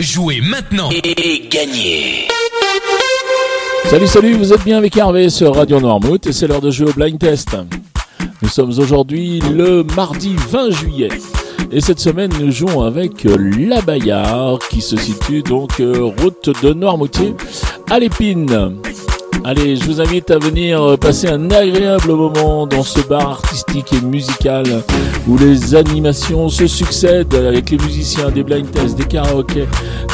Jouez maintenant et gagnez Salut salut, vous êtes bien avec Hervé sur Radio Noirmouth et c'est l'heure de jouer au blind test. Nous sommes aujourd'hui le mardi 20 juillet. Et cette semaine, nous jouons avec La Bayard, qui se situe donc euh, route de Noirmoutier à l'Épine. Allez, je vous invite à venir euh, passer un agréable moment dans ce bar artistique et musical où les animations se succèdent avec les musiciens, des blind tests, des karaokés,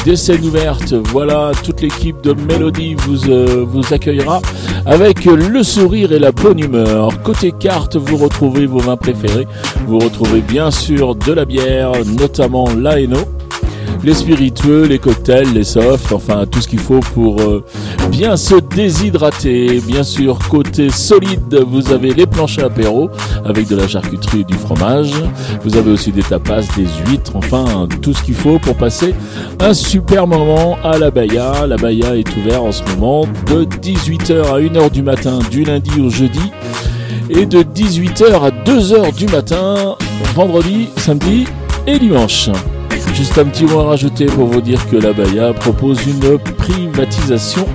des scènes ouvertes. Voilà, toute l'équipe de Mélodie vous, euh, vous accueillera avec le sourire et la bonne humeur. Côté carte, vous retrouvez vos vins préférés. Vous retrouvez bien sûr de la bière, notamment la les spiritueux, les cocktails, les softs, enfin tout ce qu'il faut pour euh, bien se déshydrater. Bien sûr, côté solide, vous avez les planchers apéro avec de la charcuterie et du fromage. Vous avez aussi des tapas, des huîtres, enfin tout ce qu'il faut pour passer un super moment à la Baïa. La Baïa est ouverte en ce moment de 18h à 1h du matin du lundi au jeudi et de 18h à 2h du matin vendredi, samedi et dimanche. Juste un petit mot à rajouter pour vous dire que la Baïa propose une privatisation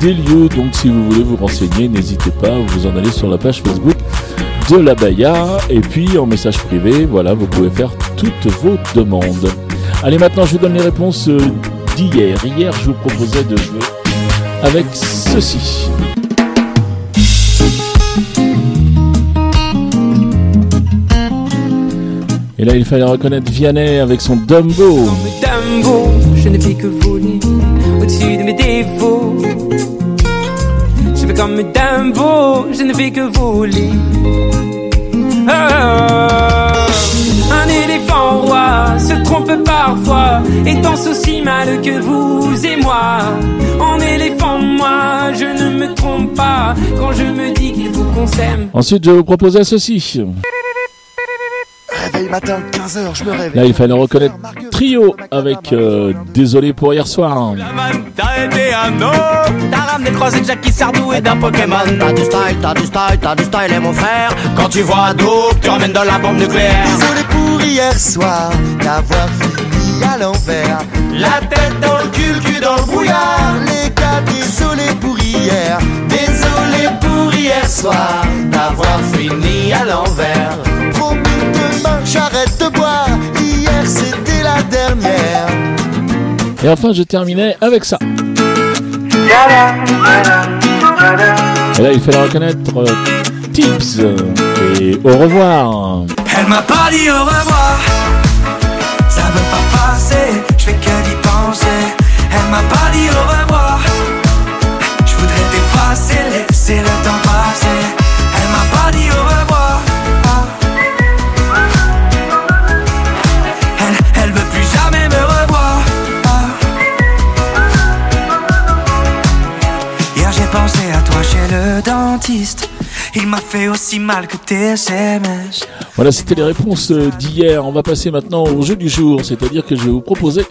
des lieux. Donc si vous voulez vous renseigner, n'hésitez pas, vous en allez sur la page Facebook de la Baïa. Et puis en message privé, voilà, vous pouvez faire toutes vos demandes. Allez, maintenant je vous donne les réponses d'hier. Hier, je vous proposais de jouer avec ceci. Et là, il fallait reconnaître Vianney avec son Dumbo. Dumbo, je ne fais que voler au-dessus de mes défauts. Je fais comme Dumbo, je ne fais que voler. Ah, un éléphant roi se trompe parfois et danse aussi mal que vous et moi. En éléphant, moi, je ne me trompe pas quand je me dis qu'il qu'on s'aime. Ensuite, je vous proposais ceci. Réveil matin, 15h, je me réveille. Là, il fallait reconnaître Trio avec euh, Désolé pour hier soir. T'as été un homme T'as ramené croisé de Jackie Sardou et d'un Pokémon T'as du style, t'as du style, t'as du style et mon frère Quand tu vois Dope, tu ramènes de la bombe nucléaire Désolé pour hier soir, d'avoir fini à l'envers. La tête dans le cul, Et enfin, je terminais avec ça. Et là, il fallait reconnaître euh, Tips et au revoir. Elle m'a pas dit au revoir Ça veut pas passer, je fais que d'y penser Elle m'a pas Il m'a fait aussi mal que Voilà, c'était les réponses euh, d'hier. On va passer maintenant au jeu du jour, c'est-à-dire que je vais vous proposer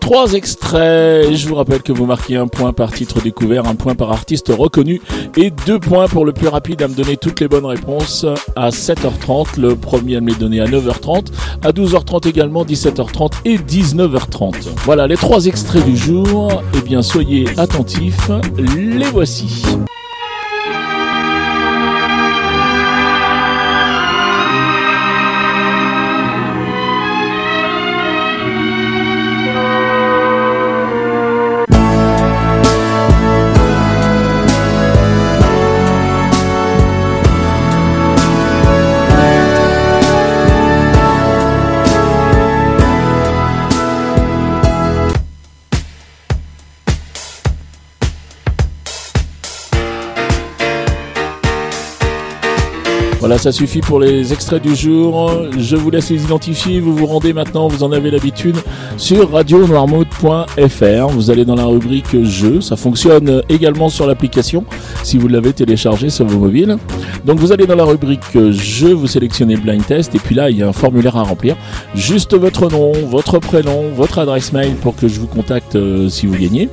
trois extraits. Je vous rappelle que vous marquez un point par titre découvert, un point par artiste reconnu et deux points pour le plus rapide à me donner toutes les bonnes réponses à 7h30. Le premier à me les donner à 9h30, à 12h30 également, 17h30 et 19h30. Voilà les trois extraits du jour. Eh bien, soyez attentifs. Les voici. Voilà, ça suffit pour les extraits du jour. Je vous laisse les identifier. Vous vous rendez maintenant, vous en avez l'habitude, sur radionoirmouth.fr. Vous allez dans la rubrique jeux. Ça fonctionne également sur l'application si vous l'avez téléchargé sur vos mobiles. Donc vous allez dans la rubrique jeux, vous sélectionnez blind test et puis là il y a un formulaire à remplir. Juste votre nom, votre prénom, votre adresse mail pour que je vous contacte euh, si vous gagnez.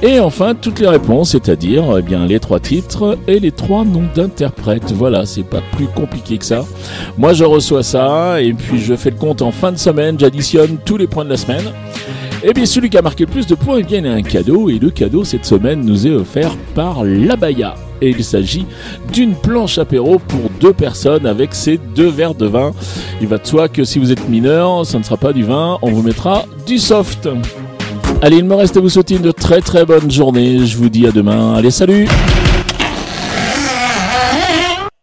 Et enfin, toutes les réponses, c'est-à-dire eh bien les trois titres et les trois noms d'interprètes. Voilà, c'est pas plus compliqué que ça. Moi, je reçois ça et puis je fais le compte en fin de semaine. J'additionne tous les points de la semaine. Et eh bien celui qui a marqué le plus de points, il a un cadeau. Et le cadeau cette semaine nous est offert par l'Abaya. Et il s'agit d'une planche apéro pour deux personnes avec ces deux verres de vin. Il va de soi que si vous êtes mineur, ça ne sera pas du vin, on vous mettra du soft. Allez, il me reste à vous souhaiter une très très bonne journée. Je vous dis à demain. Allez, salut